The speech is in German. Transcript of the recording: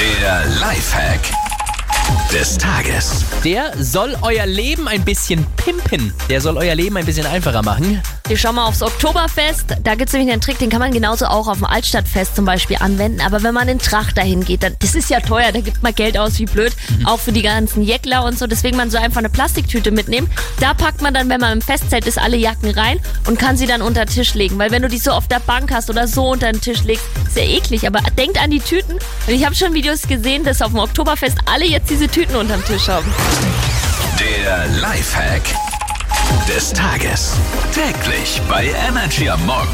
Der Lifehack des Tages. Der soll euer Leben ein bisschen pimpen. Der soll euer Leben ein bisschen einfacher machen. Wir schauen mal aufs Oktoberfest. Da gibt es nämlich einen Trick, den kann man genauso auch auf dem Altstadtfest zum Beispiel anwenden. Aber wenn man in Tracht dahin geht, dann, das ist ja teuer, da gibt man Geld aus wie blöd. Auch für die ganzen Jäckler und so. Deswegen man so einfach eine Plastiktüte mitnehmen. Da packt man dann, wenn man im Festzelt ist, alle Jacken rein und kann sie dann unter den Tisch legen. Weil wenn du die so auf der Bank hast oder so unter den Tisch legst, ist ja eklig. Aber denkt an die Tüten. Und ich habe schon Videos gesehen, dass auf dem Oktoberfest alle jetzt diese Tüten unter dem Tisch haben. Der Lifehack des Tages. Täglich bei Energy am Morgen.